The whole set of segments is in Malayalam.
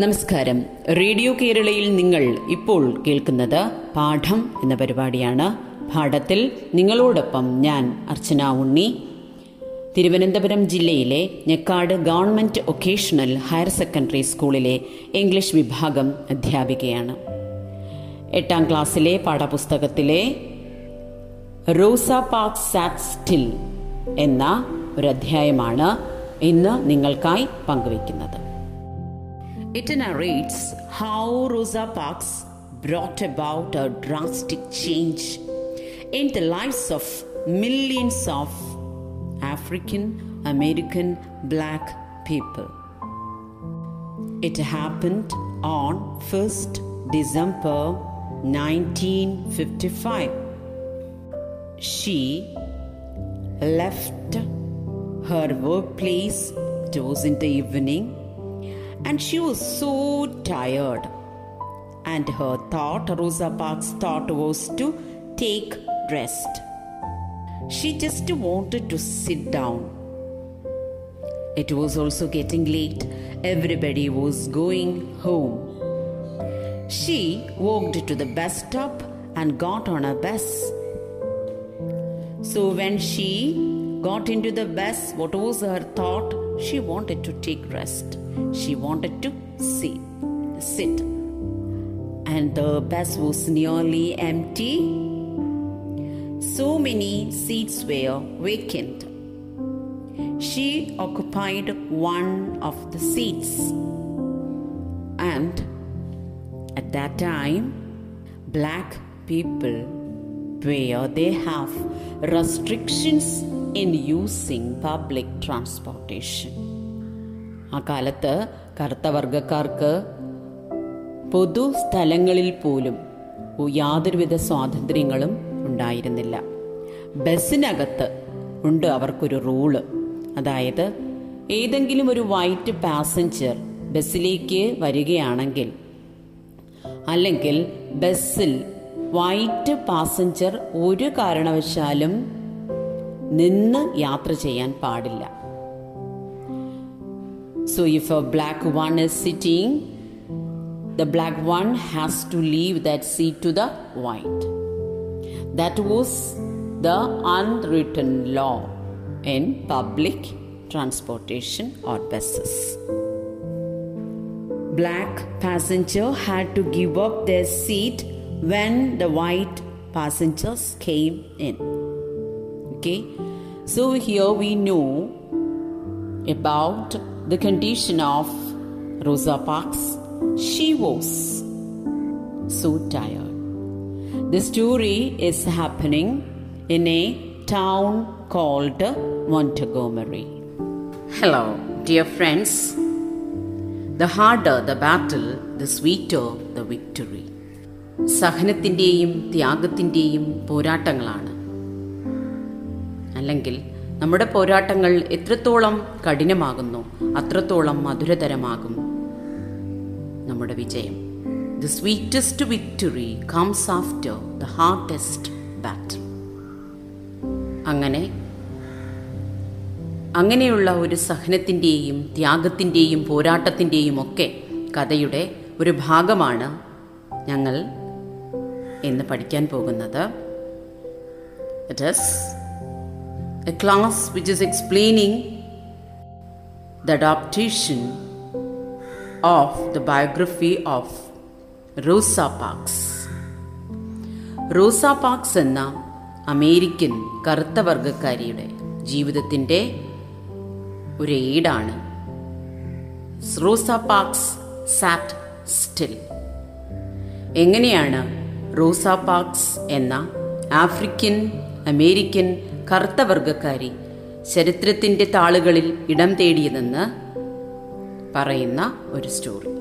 നമസ്കാരം. റേഡിയോ കേരളയിൽ നിങ്ങൾ ഇപ്പോൾ കേൾക്കുന്നത് പാഠം എന്ന പരിപാടിയാണ്. പാഠത്തിൽ നിങ്ങളോടൊപ്പം ഞാൻ അർച്ചന ഉണ്ണി. തിരുവനന്തപുരം ജില്ലയിലെ Njekkad government vocational higher secondary സ്കൂളിലെ ഇംഗ്ലീഷ് വിഭാഗം അധ്യാപികയാണ്. എട്ടാം ക്ലാസ്സിലെ പാഠപുസ്തകത്തിലെ റോസ പാക് സാറ്റ് സ്റ്റിൽ എന്ന ഒരു അധ്യായമാണ് ഇന്ന് നിങ്ങൾക്കായി പങ്കുവയ്ക്കുന്നത്. It narrates how Rosa Parks brought about a drastic change in the lives of millions of African American black people. It happened on 1st December 1955. She left her workplace, it was in the evening, and she was so tired. And her thought, Rosa Parks' thought, was to take rest. She just wanted to sit down. It was also getting late. Everybody was going home. She walked to the bus stop and got on a bus. So when she got into the bus, what was her thought? She wanted to take rest. She wanted to sit. sit. And the bus was nearly empty. So many seats were vacant. She occupied one of the seats. And at that time, black people where they have restrictions in using public transportation. ആ കാലത്ത് കറുത്ത വർഗക്കാർക്ക് പൊതു സ്ഥലങ്ങളിൽ പോലും യാതൊരുവിധ സ്വാതന്ത്ര്യങ്ങളും ഉണ്ടായിരുന്നില്ല. ബസ്സിനകത്ത് ഉണ്ട് അവർക്കൊരു റൂൾ. അതായത് ഏതെങ്കിലും ഒരു വൈറ്റ് പാസഞ്ചർ ബസ്സിലേക്ക് വരികയാണെങ്കിൽ അല്ലെങ്കിൽ ബസ്സിൽ വൈറ്റ് പാസഞ്ചർ ഒരു കാരണവശാലും നിന്ന് യാത്ര ചെയ്യാൻ പാടില്ല. So if a black one is sitting, the black one has to leave that seat to the white. That was the unwritten law in public transportation or buses. Black passenger had to give up their seat when the white passengers came in. Okay, so here we know about the condition of Rosa Parks. She was so tired. The story is happening in a town called Montgomery. Hello, dear friends. The harder the battle, the sweeter the victory. സഹനത്തിന്റെയും ത്യാഗത്തിന്റെയും പോരാട്ടങ്ങളാണ് അല്ലെങ്കിൽ നമ്മുടെ പോരാട്ടങ്ങൾ എത്രത്തോളം കഠിനമാകുന്നു അത്രത്തോളം മധുരതരമാകും. നമ്മുടെ വിജയം. The sweetest victory comes after the hardest battle അങ്ങനെ അങ്ങനെയുള്ള ഒരു സഹനത്തിന്റെയും ത്യാഗത്തിന്റെയും പോരാട്ടത്തിന്റെയും ഒക്കെ കഥയുടെ ഒരു ഭാഗമാണ് ഞങ്ങൾ എന്ന് പഠിക്കാൻ പോകുന്നത്. It is a class which is explaining the adaptation of the biography of Rosa Parks. Rosa Parks എന്ന അമേരിക്കൻ കറുത്ത വർഗക്കാരിയുടെ ജീവിതത്തിന്റെ ഒരു ഏടാണ് റോസ പാക്സ് സാറ്റ് സ്റ്റിൽ എങ്ങനെയാണ് റോസ പാക്സ് എന്ന ആഫ്രിക്കൻ അമേരിക്കൻ കറുത്ത വർഗക്കാരി ചരിത്രത്തിന്റെ താളുകളിൽ ഇടം തേടിയതെന്ന് പറയുന്ന ഒരു story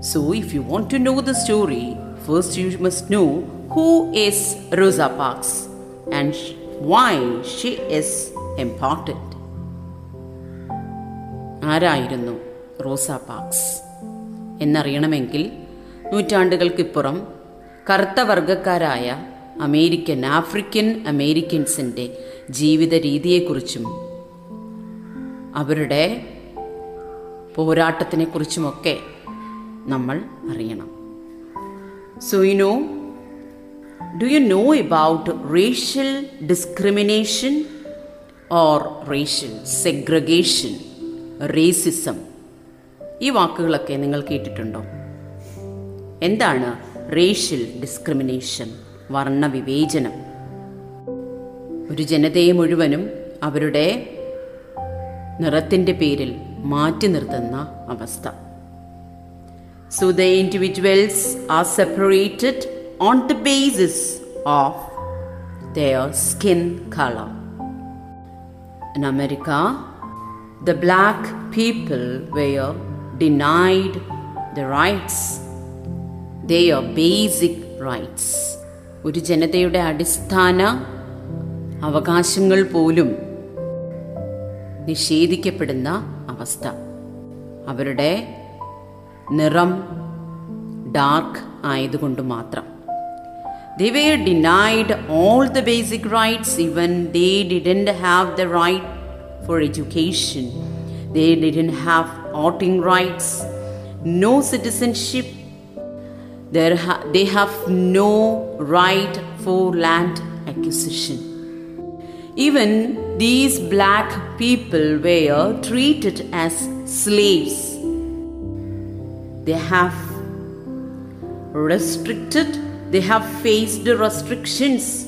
so if you want to know the story first you must know who is Rosa Parks and why she is important ആരായിരുന്നു റോസ പാക്സ്? എന്നറിയണമെങ്കിൽ നൂറ്റാണ്ടുകൾക്കിപ്പുറം കറുത്ത വർഗക്കാരായ അമേരിക്കൻ ആഫ്രിക്കൻ അമേരിക്കൻസിന്റെ ജീവിത രീതിയെക്കുറിച്ചും അവരുടെ പോരാട്ടത്തിനെക്കുറിച്ചുമൊക്കെ നമ്മൾ അറിയണം. So you know do you know about racial discrimination or racial segregation racism ഈ വാക്കുകളൊക്കെ നിങ്ങൾ കേട്ടിട്ടുണ്ടോ? എന്താണ് റേഷ്യൽ ഡിസ്ക്രിമിനേഷൻ വർണവിവേചനം. ഒരു ജനതയെ മുഴുവനും അവരുടെ നിറത്തിന്റെ പേരിൽ മാറ്റി നിർത്തുന്ന അവസ്ഥ. So the individuals are separated on the basis of their skin colour In America, the black people were denied rights rights, their basic rights. ഒരു ജനതയുടെ അടിസ്ഥാന അവകാശങ്ങൾ പോലും നിഷേധിക്കപ്പെടുന്ന അവസ്ഥ. അവരുടെ നിറം ഡാർക്ക് ആയതുകൊണ്ട് മാത്രം. They were denied all the basic rights even they didn't have the right for education they didn't have voting rights no citizenship Ha- they have no right for land acquisition. Even these black people were treated as slaves. They have restricted, they have faced restrictions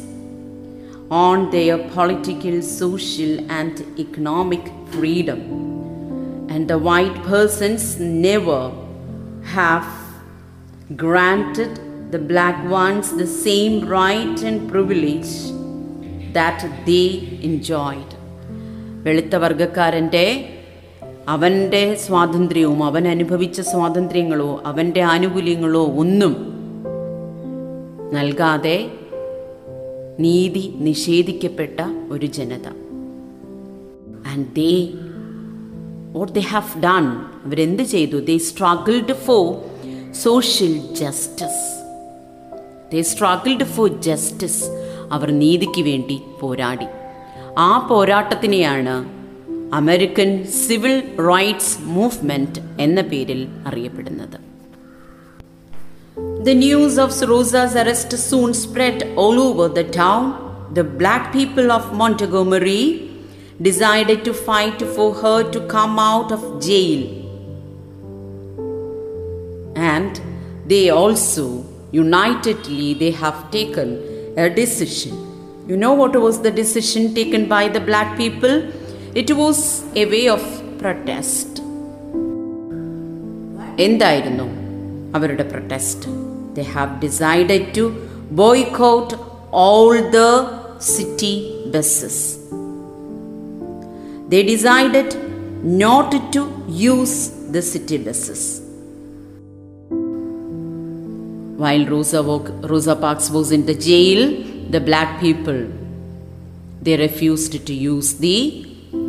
on their political, social, and economic freedom. And the white persons never have granted the black ones the same right and privilege that they enjoyed. വെളുത്ത വർഗക്കാരന്റെ അവന്റെ സ്വാതന്ത്ര്യവും അവൻ അനുഭവിച്ച സ്വാതന്ത്ര്യങ്ങളോ അവന്റെ ആനുകൂല്യങ്ങളോ ഒന്നും നൽകാതെ നീതി നിഷേധിക്കപ്പെട്ട ഒരു ജനത and they what they have done അവരെന്ത് ചെയ്തു they struggled for social justice they struggled for justice അവർ നീതിക്ക് വേണ്ടി പോരാടി ആ പോരാട്ടത്തിനെയാണ് അമേരിക്കൻ സിവിൽ റൈറ്റ്സ് മൂവ്മെന്റ് എന്ന പേരിൽ അറിയപ്പെടുന്നത് The news of Rosa's arrest soon spread all over the town. The black people of Montgomery decided to fight for her to come out of jail. And they also unitedly they have taken a decision. You know what was the decision taken by the black people? It was a way of protest. എന്തായിരുന്നു അവരുടെ protest they have decided to boycott all the city buses they decided not to use the city buses While Rosa, Rosa Parks was in the jail, the black people they refused to use the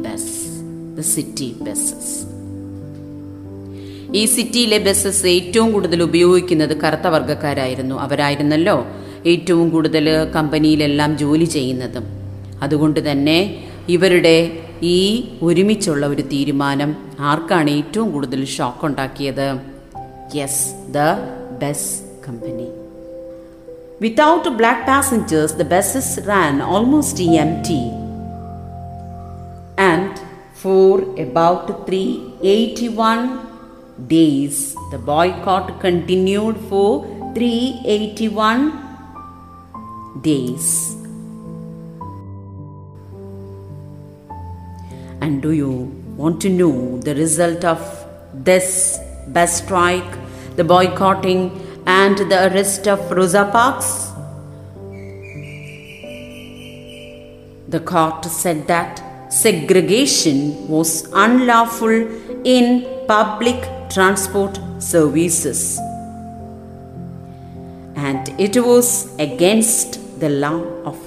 bus, the city buses. ഈ സിറ്റിയിലെ ബസ്സസ് ഏറ്റവും കൂടുതൽ ഉപയോഗിക്കുന്നത് കറുത്ത വർഗക്കാരായിരുന്നു. അവരായിരുന്നല്ലോ ഏറ്റവും കൂടുതൽ കമ്പനിയിലെല്ലാം ജോലി ചെയ്യുന്നതും. അതുകൊണ്ട് തന്നെ ഇവരുടെ ഈ ഒരുമിച്ചുള്ള ഒരു തീരുമാനം ആർക്കാണ് ഏറ്റവും കൂടുതൽ ഷോക്ക് ഉണ്ടാക്കിയത്? Yes the bus company. Without black passengers, the buses ran almost empty. And for about 381 days, the boycott continued for 381 days. And do you want to know the result of this bus strike, the boycotting and the arrest of Rosa Parks? The court said that segregation was unlawful in public transport services. And it was against the law of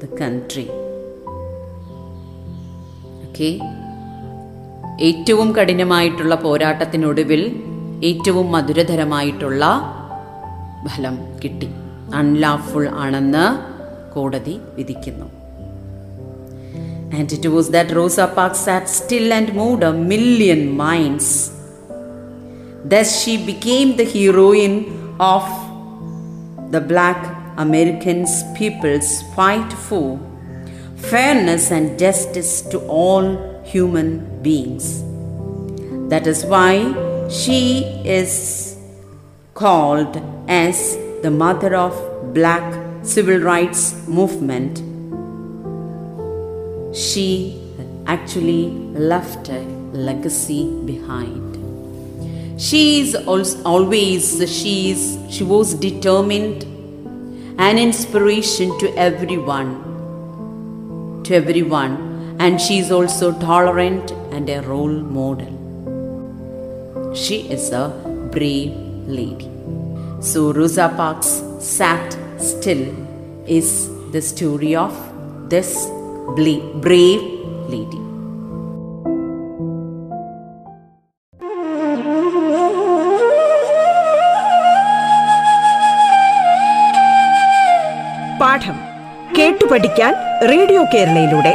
the country. Okay. ഏറ്റവും കഠിനമായിട്ടുള്ള പോരാട്ടത്തിനൊടുവിൽ ഏറ്റവും മധുരതരമായിട്ടുള്ള ഫലം കിട്ടി അൺലാഫുൾ ആണെന്ന് കോടതി വിധിക്കുന്നു And it was that Rosa Parks sat still and moved a million minds. Thus, she became the heroine of the black Americans people's fight for fairness and justice to all human beings. That is why she is called as the mother of black civil rights movement. She actually left a legacy behind. She is always she is she was determined an inspiration to everyone to everyone. And she is also tolerant and a role model. She is a brave lady so rosa parks sat still is the story of this brave lady പാഠം കേട്ടു പഠിക്കാൻ റേഡിയോ കേരളയിലൂടെ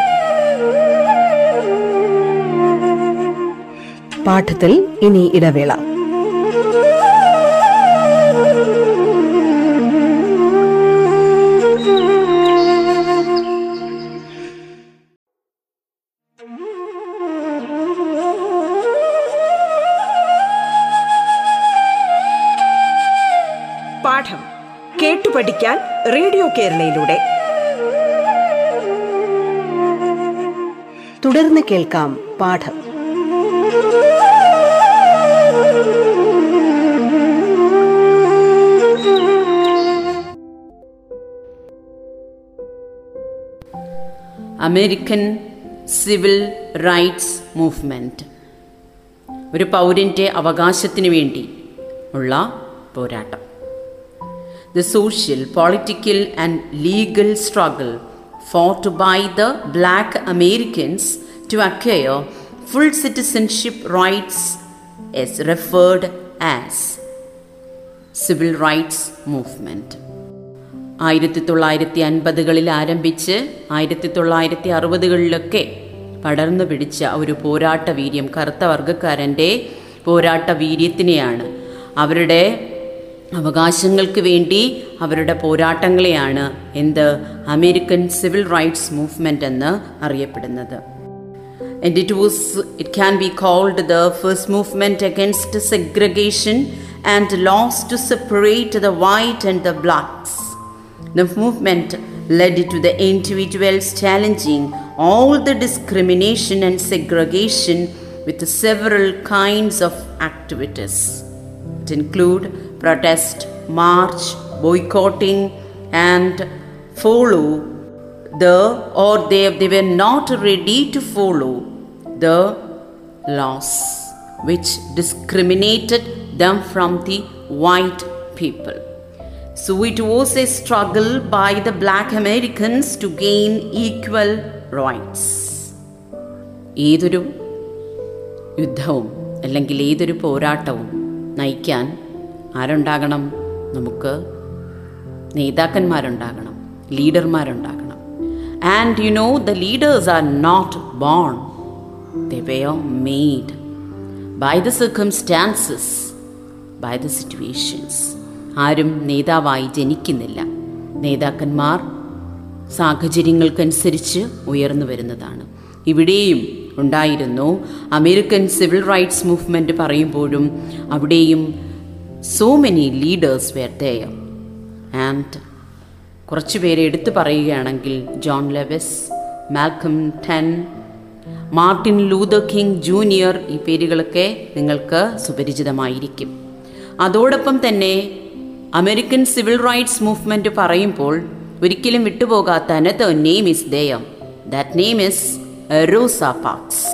പാഠത്തിൽ ഇനി ഇടവേള റേഡിയോ കേരളയിലൂടെ. തുടർന്ന് കേൾക്കാം പാഠം. American civil rights movement. ഒരു പൗരന്റെ അവകാശത്തിന് വേണ്ടി ഉള്ള പോരാട്ടം. The social political and legal struggle fought by the black Americans to acquire full citizenship rights is referred as civil rights movement ആയിരത്തി തൊള്ളായിരത്തി അൻപതുകളിൽ ആരംഭിച്ച് ആയിരത്തി തൊള്ളായിരത്തി അറുപതുകളിലൊക്കെ പടർന്നു പിടിച്ച ഒരു പോരാട്ട വീര്യം കറുത്ത വർഗക്കാരന്റെ പോരാട്ട വീര്യത്തിനെയാണ് അവരുടെ അവകാശങ്ങൾക്ക് വേണ്ടി അവരുടെ പോരാട്ടങ്ങളെയാണ് എന്ത് അമേരിക്കൻ സിവിൽ റൈറ്റ്സ് മൂവ്മെന്റ് എന്ന് അറിയപ്പെടുന്നത് and it was it can be called the first movement against segregation and laws to separate the white and the blacks the movement led to the individuals challenging all the discrimination and segregation with several kinds of activities it include protest march boycotting and follow the or they, they were not ready to follow the laws which discriminated them from the white people. So it was a struggle by the black Americans to gain equal rights. ഏതൊരു യുദ്ധവും അല്ലെങ്കിൽ ഏതൊരു പോരാട്ടവും നയിക്കാൻ ആരുണ്ടാകണം? നമുക്ക് നേതാക്കന്മാരുണ്ടാകണം ലീഡർമാരുണ്ടാകണം. And you know the leaders are not born they were made by the circumstances by the situations ആരും നേതാവായി ജനിക്കുന്നില്ല. നേതാക്കന്മാർ സാഹചര്യങ്ങൾക്കനുസരിച്ച് ഉയർന്നു വരുന്നതാണ്. ഇവിടെയും ഉണ്ടായിരുന്നു അമേരിക്കൻ സിവിൽ റൈറ്റ്സ് മൂവ്മെന്റ് പറയുമ്പോഴും അവിടെയും so many leaders were there and കുറച്ച് പേരെ എടുത്തു പറയുകയാണെങ്കിൽ ജോൺ ലെവസ് മാൽക്കം ടെൻ മാർട്ടിൻ ലൂതർ കിങ് ജൂനിയർ ഈ പേരുകളൊക്കെ നിങ്ങൾക്ക് സുപരിചിതമായിരിക്കും. അതോടൊപ്പം തന്നെ അമേരിക്കൻ സിവിൽ റൈറ്റ്സ് മൂവ്മെന്റ് പറയുമ്പോൾ ഒരിക്കലും വിട്ടുപോകാത്ത another name is there that name is Rosa Parks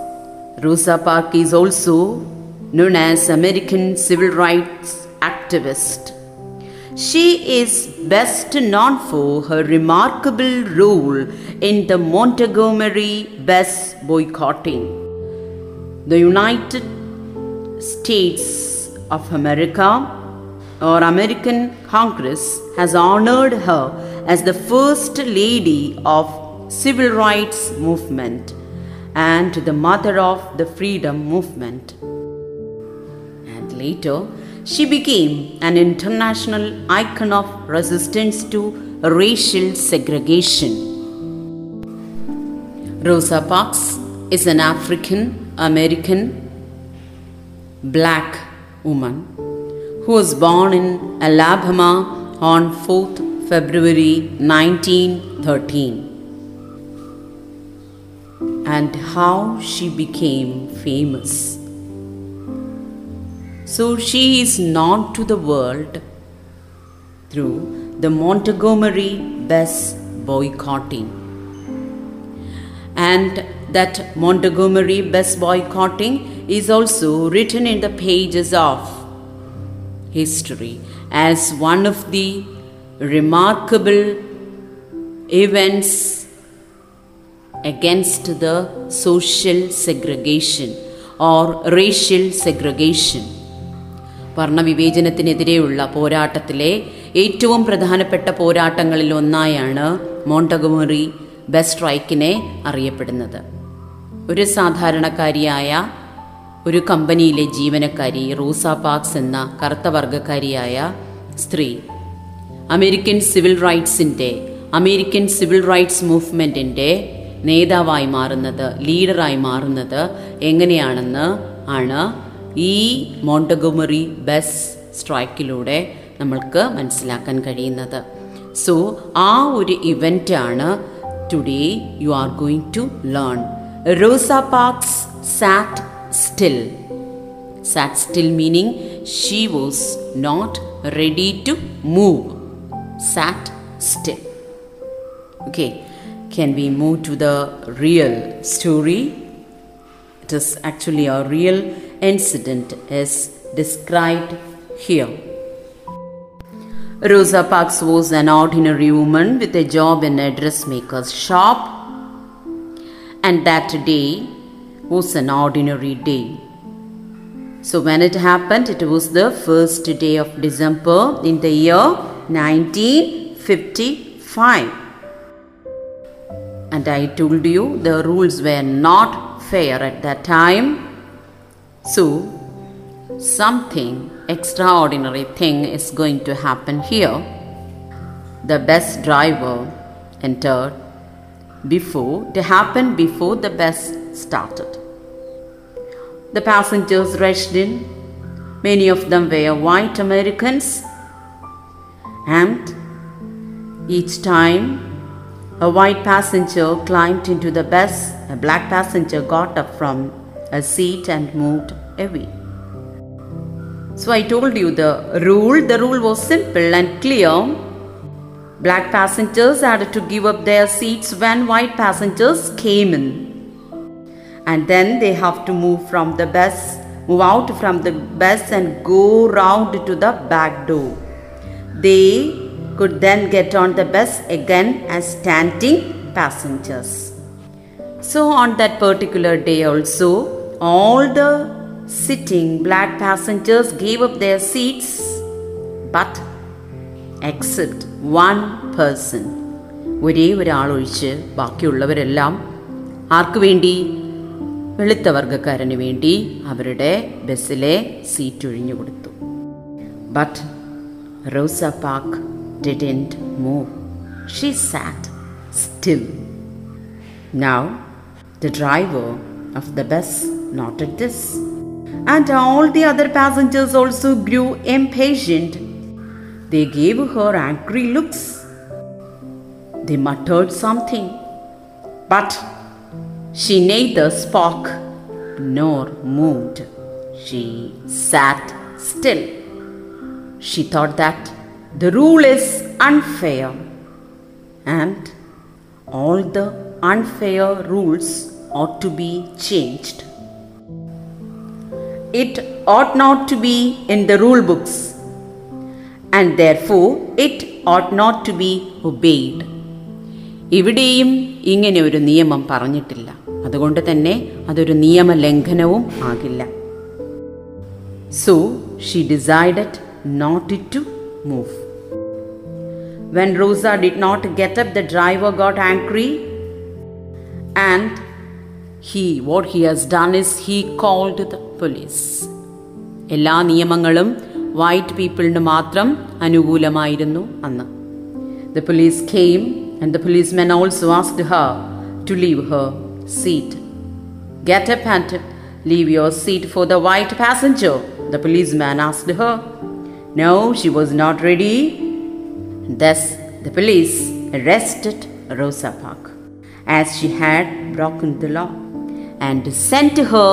Rosa Park is also known as American civil rights activist. She is best known for her remarkable role in the Montgomery bus boycotting. The United States of America or American Congress has honored her as the first lady of civil rights movement and the mother of the freedom movement. And later, she became an international icon of resistance to racial segregation. Rosa Parks is an African American black woman who was born in Alabama on 4th February 1913 and how she became famous. So she is known to the world through the Montgomery bus boycotting. And that Montgomery bus boycotting is also written in the pages of history as one of the remarkable events against the social segregation or racial segregation. വർണവിവേചനത്തിനെതിരെയുള്ള പോരാട്ടത്തിലെ ഏറ്റവും പ്രധാനപ്പെട്ട പോരാട്ടങ്ങളിൽ ഒന്നായാണ് മോണ്ടഗുമറി ബസ് സ്ട്രൈക്കിനെ അറിയപ്പെടുന്നത്. ഒരു സാധാരണക്കാരിയായ ഒരു കമ്പനിയിലെ ജീവനക്കാരി റൂസ പാക്സ് എന്ന കറുത്ത വർഗക്കാരിയായ സ്ത്രീ. അമേരിക്കൻ സിവിൽ റൈറ്റ്സിന്റെ അമേരിക്കൻ സിവിൽ റൈറ്റ്സ് മൂവ്മെന്റിന്റെ നേതാവായി മാറുന്നത് ലീഡറായി മാറുന്നത് എങ്ങനെയാണെന്ന് ആണ് ഈ മോണ്ടഗുമറി ബസ് സ്ട്രൈക്കിലൂടെ നമ്മൾക്ക് മനസ്സിലാക്കാൻ കഴിയുന്നത് സോ ആ ഒരു ഇവന്റാണ് today you are going to learn Rosa Parks sat still sat still meaning she was not ready to move sat still okay can we move to the real story it is actually a real incident is described here Rosa Parks was an ordinary woman with a job in a dressmaker's shop, and that day was an ordinary day. So, when it happened, it was the first day of December in the year 1955. And I told you the rules were not fair at that time. So, something extraordinary thing is going to happen here. The bus driver entered before it happened before the bus started. The passengers rushed in. Many of them were white Americans. And each time a white passenger climbed into the bus, a black passenger got up from a seat and moved away. So I told you the rule. The rule was simple and clear. Black passengers had to give up their seats when white passengers came in and then they have to move from the bus, move out from the bus and go round to the back door. They could then get on the bus again as standing passengers. So, on that particular day, also, all the sitting black passengers gave up their seats, but except one person. ഒരേ ഒരാളൊഴിച്ച് ബാക്കിയുള്ളവരെല്ലാം ആർക്കു വേണ്ടി? വെളുത്ത വർഗക്കാരന് വേണ്ടി അവരുടെ ബസ്സിലെ സീറ്റ് ഒഴിഞ്ഞു കൊടുത്തു. But Rosa Park didn't move she sat still now the driver of the bus not at this. And all the other passengers also grew impatient. They gave her angry looks. They muttered something. But she neither spoke nor moved. She sat still. She thought that the rule is unfair. And all the unfair rules ought to be changed. It ought not to be in the rule books, and therefore it ought not to be obeyed. ഇവിടെയും ഇങ്ങനെ ഒരു നിയമം പറഞ്ഞിട്ടില്ല. അതുകൊണ്ട് തന്നെ അതൊരു നിയമലംഘനവും ആകില്ല. So she decided not to move when Rosa did not get up the driver got angry and he what he has done is he called the police എല്ലാ നിയമങ്ങളും വൈറ്റ് പീപ്പിളിന് മാത്രം അനുകൂലമായിരുന്നു അന്ന് the police came and the policemen also asked her to leave her seat get up and leave your seat for the white passenger the policeman asked her no she was not ready Thus, the police arrested Rosa Parks as she had broken the law and sent her